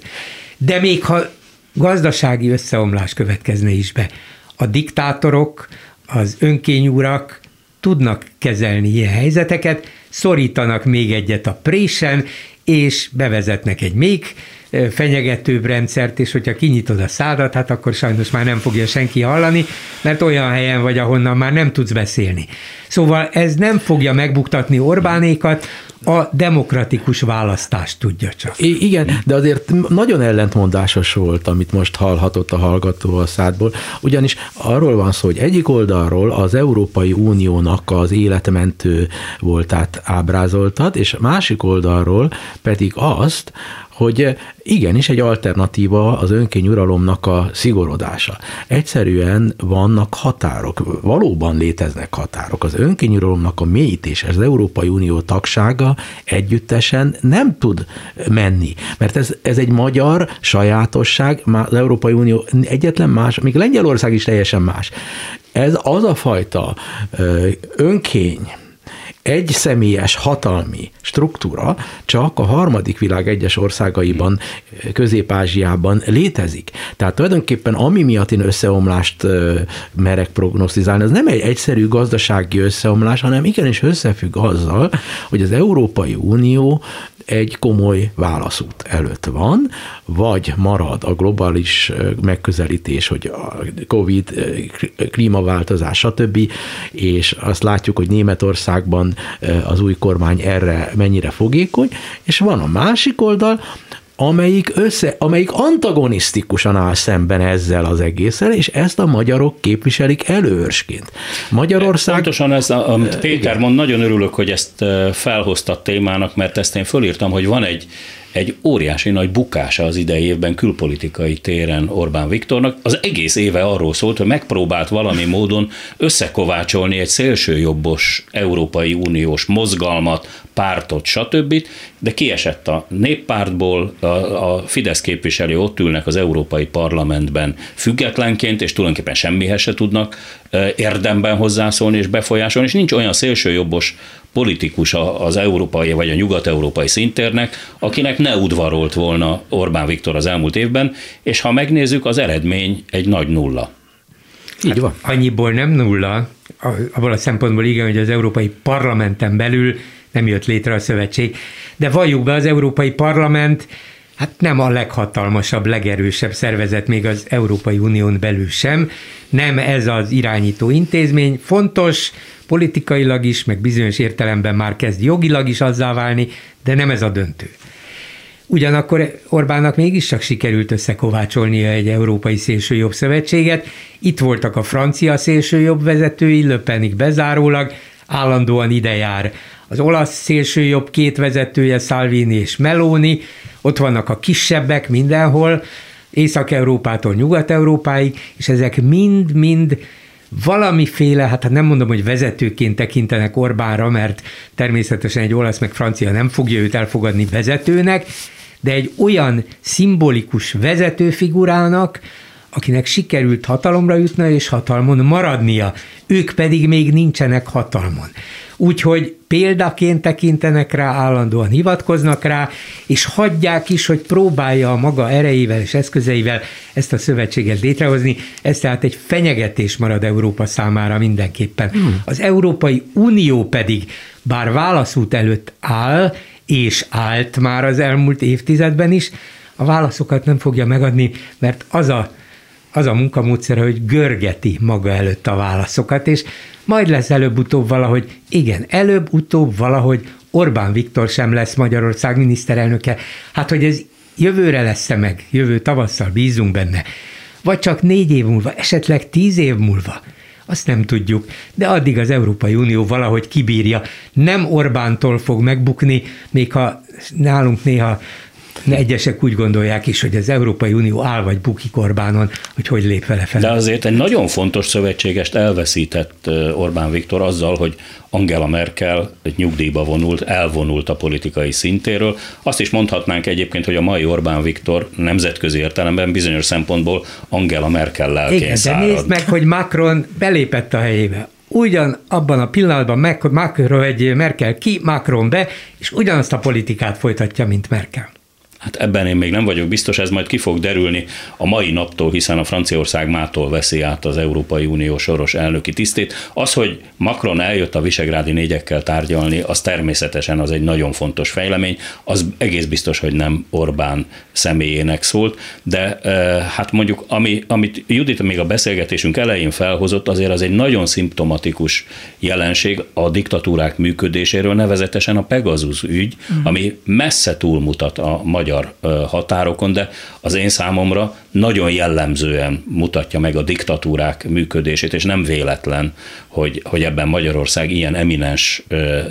De még ha gazdasági összeomlás következne is be, a diktátorok, az önkényúrak tudnak kezelni ilyen helyzeteket, szorítanak még egyet a présen, és bevezetnek egy még fenyegetőbb rendszert, és hogyha kinyitod a szádat, hát akkor sajnos már nem fogja senki hallani, mert olyan helyen vagy, ahonnan már nem tudsz beszélni. Szóval ez nem fogja megbuktatni Orbánékat, a demokratikus választást tudja csak. I- igen, de azért nagyon ellentmondásos volt, amit most hallhatott a hallgató a szádból, ugyanis arról van szó, hogy egyik oldalról az Európai Uniónak az életmentő voltát ábrázoltad, és másik oldalról pedig azt, hogy igenis egy alternatíva az önkényuralomnak a szigorodása. Egyszerűen vannak határok, valóban léteznek határok. Az önkényuralomnak a mélyítés, az Európai Unió tagsága együttesen nem tud menni, mert ez, ez egy magyar sajátosság, az Európai Unió egyetlen más, még Lengyelország is teljesen más. Ez az a fajta önkény, egy személyes hatalmi struktúra csak a harmadik világ egyes országaiban, Közép-Ázsiában létezik. Tehát tulajdonképpen ami miatt én összeomlást merek prognosztizálni, az nem egy egyszerű gazdasági összeomlás, hanem igenis összefügg azzal, hogy az Európai Unió egy komoly válaszút előtt van, vagy marad a globális megközelítés, hogy a Covid, klímaváltozás, stb., és azt látjuk, hogy Németországban az új kormány erre mennyire fogékony, és van a másik oldal, amelyik, össze, amelyik antagonisztikusan áll szemben ezzel az egésszel, és ezt a magyarok képviselik előörsként. Magyarország... Pontosan ez, amit Péter mond, nagyon örülök, hogy ezt felhozta témának, mert ezt én fölírtam, hogy van egy egy óriási nagy bukása az idei évben külpolitikai téren Orbán Viktornak. Az egész éve arról szólt, hogy megpróbált valami módon összekovácsolni egy szélsőjobbos Európai Uniós mozgalmat, pártot, stb., de kiesett a néppártból, a, a Fidesz képviselő ott ülnek az Európai Parlamentben függetlenként, és tulajdonképpen semmihez se tudnak érdemben hozzászólni és befolyásolni, és nincs olyan szélsőjobbos politikus az európai vagy a nyugat-európai szintérnek, akinek ne udvarolt volna Orbán Viktor az elmúlt évben, és ha megnézzük, az eredmény egy nagy nulla. Így hát van. Annyiból nem nulla, abból a szempontból igen, hogy az Európai Parlamenten belül nem jött létre a szövetség, de valljuk be, az Európai Parlament hát nem a leghatalmasabb, legerősebb szervezet még az Európai Unión belül sem, nem ez az irányító intézmény, fontos, politikailag is, meg bizonyos értelemben már kezd jogilag is azzá válni, de nem ez a döntő. Ugyanakkor Orbánnak mégiscsak sikerült összekovácsolnia egy európai szélsőjobb szövetséget. Itt voltak a francia szélsőjobb vezetői, Löpenig bezárólag, állandóan ide jár az olasz szélsőjobb két vezetője, Salvini és Meloni, ott vannak a kisebbek mindenhol, Észak-Európától Nyugat-Európáig, és ezek mind-mind valamiféle, hát nem mondom, hogy vezetőként tekintenek Orbánra, mert természetesen egy olasz meg francia nem fogja őt elfogadni vezetőnek, de egy olyan szimbolikus vezetőfigurának, akinek sikerült hatalomra jutna és hatalmon maradnia, ők pedig még nincsenek hatalmon. Úgyhogy példaként tekintenek rá, állandóan hivatkoznak rá, és hagyják is, hogy próbálja a maga erejével és eszközeivel ezt a szövetséget létrehozni. Ez tehát egy fenyegetés marad Európa számára mindenképpen. Hmm. Az Európai Unió pedig, bár válaszút előtt áll, és állt már az elmúlt évtizedben is, a válaszokat nem fogja megadni, mert az a, az a munkamódszer, hogy görgeti maga előtt a válaszokat, és majd lesz előbb-utóbb valahogy, igen, előbb-utóbb valahogy Orbán Viktor sem lesz Magyarország miniszterelnöke. Hát, hogy ez jövőre lesz-e meg, jövő tavasszal bízunk benne, vagy csak négy év múlva, esetleg tíz év múlva, azt nem tudjuk, de addig az Európai Unió valahogy kibírja. Nem Orbántól fog megbukni, még ha nálunk néha egyesek úgy gondolják is, hogy az Európai Unió áll vagy bukik Orbánon, hogy hogy lép vele fel. De azért egy nagyon fontos szövetségest elveszített Orbán Viktor azzal, hogy Angela Merkel nyugdíjba vonult, elvonult a politikai szintéről. Azt is mondhatnánk egyébként, hogy a mai Orbán Viktor nemzetközi értelemben bizonyos szempontból Angela Merkel lelkén Igen, szárad. de nézd meg, hogy Macron belépett a helyébe ugyan abban a pillanatban Macron egy Merkel ki, Macron be, és ugyanazt a politikát folytatja, mint Merkel. Hát ebben én még nem vagyok biztos, ez majd ki fog derülni a mai naptól, hiszen a Franciaország mától veszi át az Európai Unió soros elnöki tisztét. Az, hogy Macron eljött a visegrádi négyekkel tárgyalni, az természetesen az egy nagyon fontos fejlemény, az egész biztos, hogy nem Orbán személyének szólt, de hát mondjuk, ami, amit Judit még a beszélgetésünk elején felhozott, azért az egy nagyon szimptomatikus jelenség a diktatúrák működéséről, nevezetesen a Pegasus ügy, uh-huh. ami messze túlmutat a magyar magyar határokon, de az én számomra nagyon jellemzően mutatja meg a diktatúrák működését, és nem véletlen, hogy, hogy ebben Magyarország ilyen eminens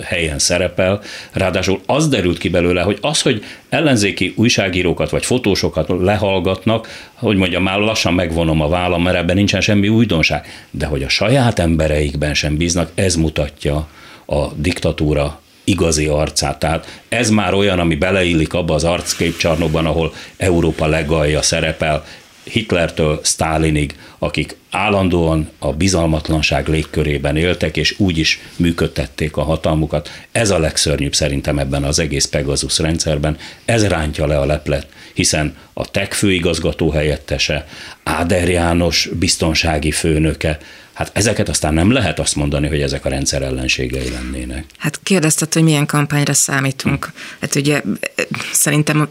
helyen szerepel. Ráadásul az derült ki belőle, hogy az, hogy ellenzéki újságírókat vagy fotósokat lehallgatnak, hogy mondjam, már lassan megvonom a vállam, mert ebben nincsen semmi újdonság, de hogy a saját embereikben sem bíznak, ez mutatja a diktatúra igazi arcát. Tehát ez már olyan, ami beleillik abba az arcképcsarnokban, ahol Európa legalja szerepel, Hitlertől Stalinig, akik állandóan a bizalmatlanság légkörében éltek, és úgy is működtették a hatalmukat. Ez a legszörnyűbb szerintem ebben az egész Pegasus rendszerben. Ez rántja le a leplet, hiszen a TEK főigazgató helyettese, Áder János biztonsági főnöke, Hát ezeket aztán nem lehet azt mondani, hogy ezek a rendszer ellenségei lennének. Hát kérdezted, hogy milyen kampányra számítunk. Hm. Hát ugye szerintem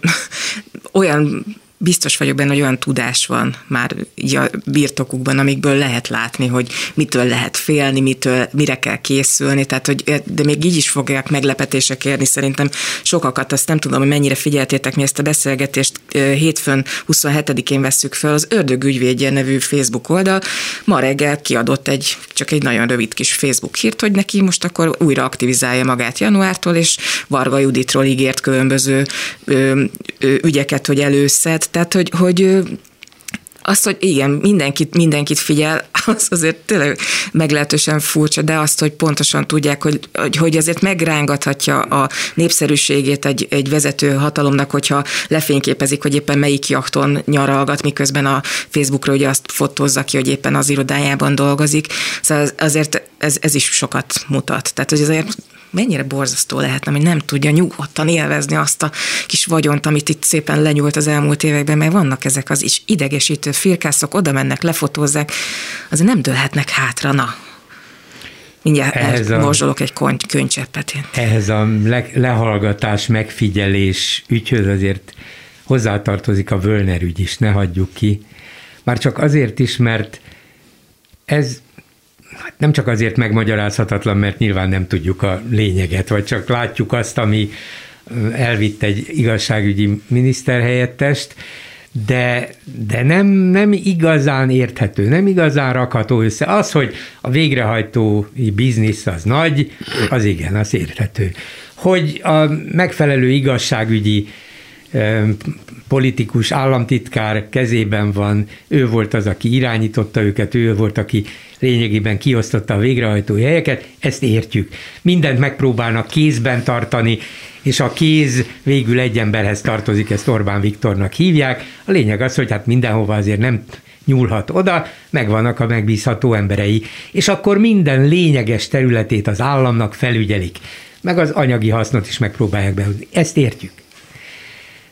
olyan biztos vagyok benne, hogy olyan tudás van már a birtokukban, amikből lehet látni, hogy mitől lehet félni, mitől, mire kell készülni, tehát hogy, de még így is fogják meglepetések érni szerintem sokakat, azt nem tudom, hogy mennyire figyeltétek mi ezt a beszélgetést, hétfőn 27-én vesszük fel, az Ördög ügyvédje nevű Facebook oldal, ma reggel kiadott egy, csak egy nagyon rövid kis Facebook hírt, hogy neki most akkor újra aktivizálja magát januártól, és Varga Juditról ígért különböző ö, ö, ügyeket, hogy előszed, tehát, hogy, hogy azt, hogy igen, mindenkit, mindenkit figyel, az azért tényleg meglehetősen furcsa, de azt, hogy pontosan tudják, hogy, hogy azért megrángathatja a népszerűségét egy, egy vezető hatalomnak, hogyha lefényképezik, hogy éppen melyik jachton nyaralgat, miközben a Facebookra ugye azt fotózza ki, hogy éppen az irodájában dolgozik. Szóval azért ez, ez is sokat mutat. Tehát, hogy azért mennyire borzasztó lehetne, hogy nem tudja nyugodtan élvezni azt a kis vagyont, amit itt szépen lenyúlt az elmúlt években, mert vannak ezek az is idegesítő firkászok, oda mennek, lefotózzák, azért nem dőlhetnek hátra, na, mindjárt ehhez a, egy könycseppet. Ehhez a le, lehallgatás, megfigyelés ügyhöz azért hozzátartozik a Völner ügy is, ne hagyjuk ki. Már csak azért is, mert ez nem csak azért megmagyarázhatatlan, mert nyilván nem tudjuk a lényeget, vagy csak látjuk azt, ami elvitt egy igazságügyi miniszterhelyettest, de, de nem, nem igazán érthető, nem igazán rakható össze. Az, hogy a végrehajtói biznisz az nagy, az igen, az érthető. Hogy a megfelelő igazságügyi politikus, államtitkár kezében van, ő volt az, aki irányította őket, ő volt, aki lényegében kiosztotta a végrehajtói helyeket, ezt értjük. Mindent megpróbálnak kézben tartani, és a kéz végül egy emberhez tartozik, ezt Orbán Viktornak hívják. A lényeg az, hogy hát mindenhova azért nem nyúlhat oda, megvannak a megbízható emberei, és akkor minden lényeges területét az államnak felügyelik, meg az anyagi hasznot is megpróbálják behozni. Ezt értjük.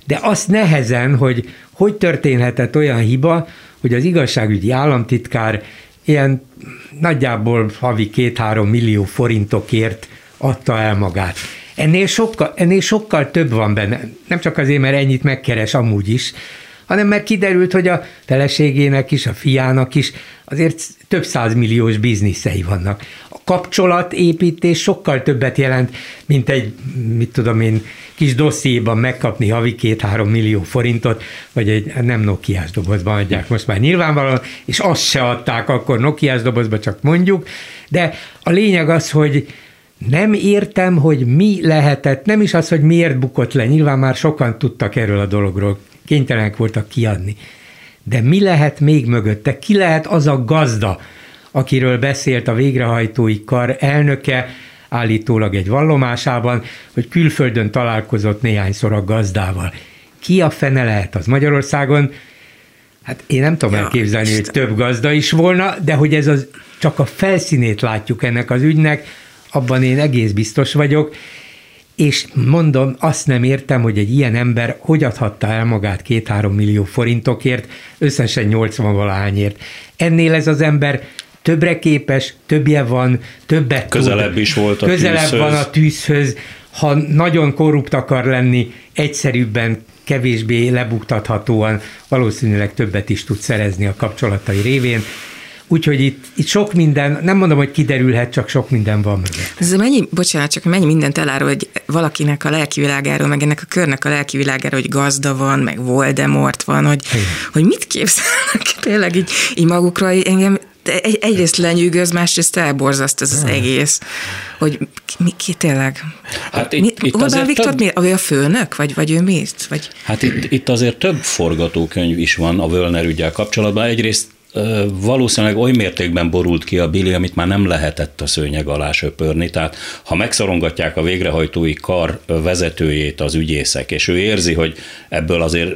De azt nehezen, hogy hogy történhetett olyan hiba, hogy az igazságügyi államtitkár ilyen nagyjából havi két-három millió forintokért adta el magát. Ennél sokkal, ennél sokkal több van benne. Nem csak azért, mert ennyit megkeres amúgy is, hanem mert kiderült, hogy a feleségének is, a fiának is azért több százmilliós bizniszei vannak. Kapcsolatépítés sokkal többet jelent, mint egy, mit tudom én, kis dossziéban megkapni havi két-három millió forintot, vagy egy nem Nokiás dobozban adják most már nyilvánvalóan, és azt se adták akkor Nokiás dobozba, csak mondjuk, de a lényeg az, hogy nem értem, hogy mi lehetett, nem is az, hogy miért bukott le, nyilván már sokan tudtak erről a dologról, kénytelenek voltak kiadni. De mi lehet még mögötte? Ki lehet az a gazda, akiről beszélt a végrehajtói kar elnöke, állítólag egy vallomásában, hogy külföldön találkozott néhányszor a gazdával. Ki a fene lehet az Magyarországon? Hát én nem tudom ja, elképzelni, Isten. hogy több gazda is volna, de hogy ez az, csak a felszínét látjuk ennek az ügynek, abban én egész biztos vagyok, és mondom, azt nem értem, hogy egy ilyen ember hogy adhatta el magát két-három millió forintokért, összesen 80 valahányért. Ennél ez az ember többre képes, többje van, többet Közelebb tud, is volt a Közelebb tűzhöz. van a tűzhöz. Ha nagyon korrupt akar lenni, egyszerűbben, kevésbé lebuktathatóan, valószínűleg többet is tud szerezni a kapcsolatai révén. Úgyhogy itt, itt sok minden, nem mondom, hogy kiderülhet, csak sok minden van mögött. Ez mennyi, bocsánat, csak mennyi mindent elárul, hogy valakinek a lelkivilágáról, meg ennek a körnek a lelkivilágáról, hogy gazda van, meg Voldemort van, hogy, hogy mit képzelnek tényleg így, így magukra, engem egy, egyrészt lenyűgöz, másrészt elborzaszt ez az egész. Hogy mi, ki tényleg? Hát itt, mi, itt Orbán Viktor több... mi? Ő a főnök? Vagy, vagy ő miért? Vagy... Hát itt, itt azért több forgatókönyv is van a Völner ügyel kapcsolatban. Egyrészt valószínűleg oly mértékben borult ki a Billy, amit már nem lehetett a szőnyeg alá söpörni. Tehát ha megszorongatják a végrehajtói kar vezetőjét az ügyészek, és ő érzi, hogy ebből azért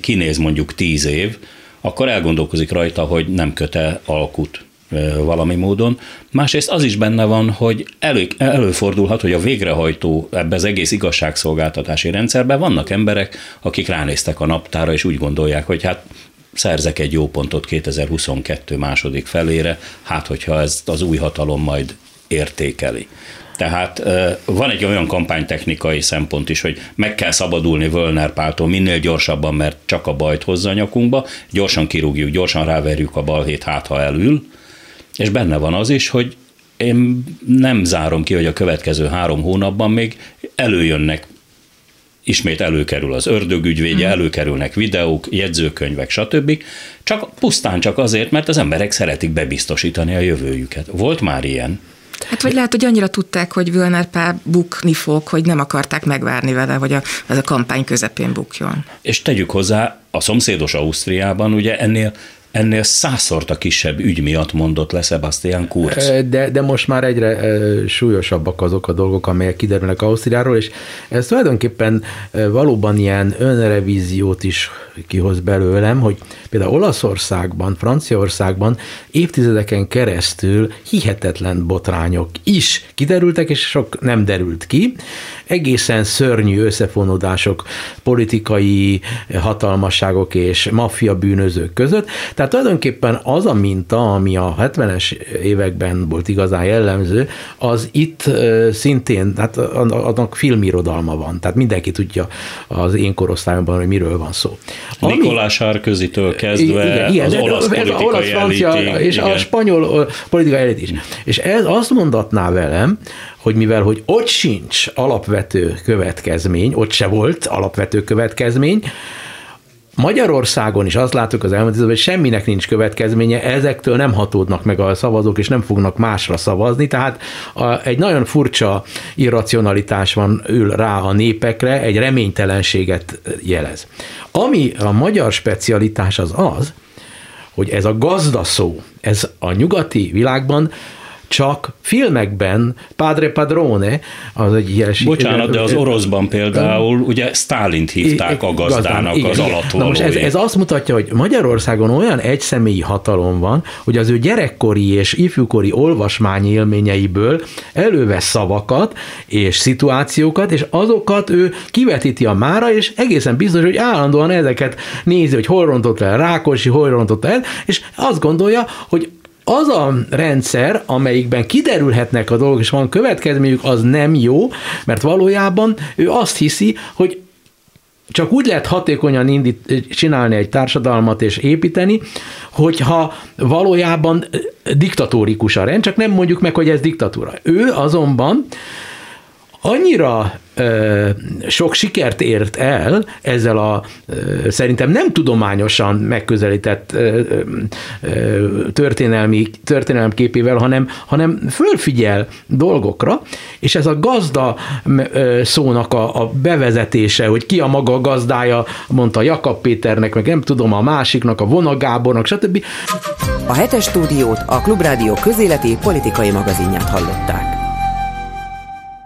kinéz mondjuk tíz év, akkor elgondolkozik rajta, hogy nem köte alkut valami módon. Másrészt az is benne van, hogy elő, előfordulhat, hogy a végrehajtó ebbe az egész igazságszolgáltatási rendszerben vannak emberek, akik ránéztek a naptára, és úgy gondolják, hogy hát szerzek egy jó pontot 2022 második felére, hát hogyha ezt az új hatalom majd értékeli. Tehát van egy olyan kampánytechnikai szempont is, hogy meg kell szabadulni Völner Páltól minél gyorsabban, mert csak a bajt hozza a nyakunkba, gyorsan kirúgjuk, gyorsan ráverjük a balhét, hát ha elül, és benne van az is, hogy én nem zárom ki, hogy a következő három hónapban még előjönnek ismét előkerül az ördögügyvédje, mm. előkerülnek videók, jegyzőkönyvek, stb. Csak pusztán csak azért, mert az emberek szeretik bebiztosítani a jövőjüket. Volt már ilyen? Hát vagy lehet, hogy annyira tudták, hogy Völner Pál bukni fog, hogy nem akarták megvárni vele, hogy a, ez a kampány közepén bukjon. És tegyük hozzá, a szomszédos Ausztriában ugye ennél ennél százszorta kisebb ügy miatt mondott le Sebastian Kurz. De, de most már egyre súlyosabbak azok a dolgok, amelyek kiderülnek Ausztriáról, és ez tulajdonképpen valóban ilyen önrevíziót is kihoz belőlem, hogy például Olaszországban, Franciaországban évtizedeken keresztül hihetetlen botrányok is kiderültek, és sok nem derült ki. Egészen szörnyű összefonódások politikai hatalmasságok és maffia bűnözők között. Tehát tulajdonképpen az a minta, ami a 70-es években volt igazán jellemző, az itt szintén, hát annak filmirodalma van. Tehát mindenki tudja az én korosztályomban, hogy miről van szó. Nikolás Sárközitől kezdve igen, igen, az olasz politikai olasz, francia, és igen. a spanyol politikai elit is. És ez azt mondatná velem, hogy mivel hogy ott sincs alapvető következmény, ott se volt alapvető következmény, Magyarországon is azt látok az elmúlt hogy semminek nincs következménye, ezektől nem hatódnak meg a szavazók, és nem fognak másra szavazni, tehát a, egy nagyon furcsa irracionalitás van ül rá a népekre, egy reménytelenséget jelez. Ami a magyar specialitás az az, hogy ez a gazda szó, ez a nyugati világban csak filmekben Padre Padrone, az egy ilyen... Bocsánat, de az oroszban például ugye Stálint hívták a gazdának az Na most ez, ez azt mutatja, hogy Magyarországon olyan egyszemélyi hatalom van, hogy az ő gyerekkori és ifjúkori olvasmány élményeiből elővesz szavakat és szituációkat, és azokat ő kivetíti a mára, és egészen biztos, hogy állandóan ezeket nézi, hogy hol rontott el Rákosi, hol rontott el, és azt gondolja, hogy az a rendszer, amelyikben kiderülhetnek a dolgok, és van következményük, az nem jó, mert valójában ő azt hiszi, hogy csak úgy lehet hatékonyan indít, csinálni egy társadalmat és építeni, hogyha valójában diktatórikus a rend, csak nem mondjuk meg, hogy ez diktatúra. Ő azonban annyira ö, sok sikert ért el ezzel a ö, szerintem nem tudományosan megközelített ö, ö, történelmi, képével, hanem, hanem fölfigyel dolgokra, és ez a gazda ö, szónak a, a bevezetése, hogy ki a maga gazdája, mondta Jakab Péternek, meg nem tudom, a másiknak, a Vona Gábornak, stb. A hetes stúdiót a Klubrádió közéleti politikai magazinját hallották.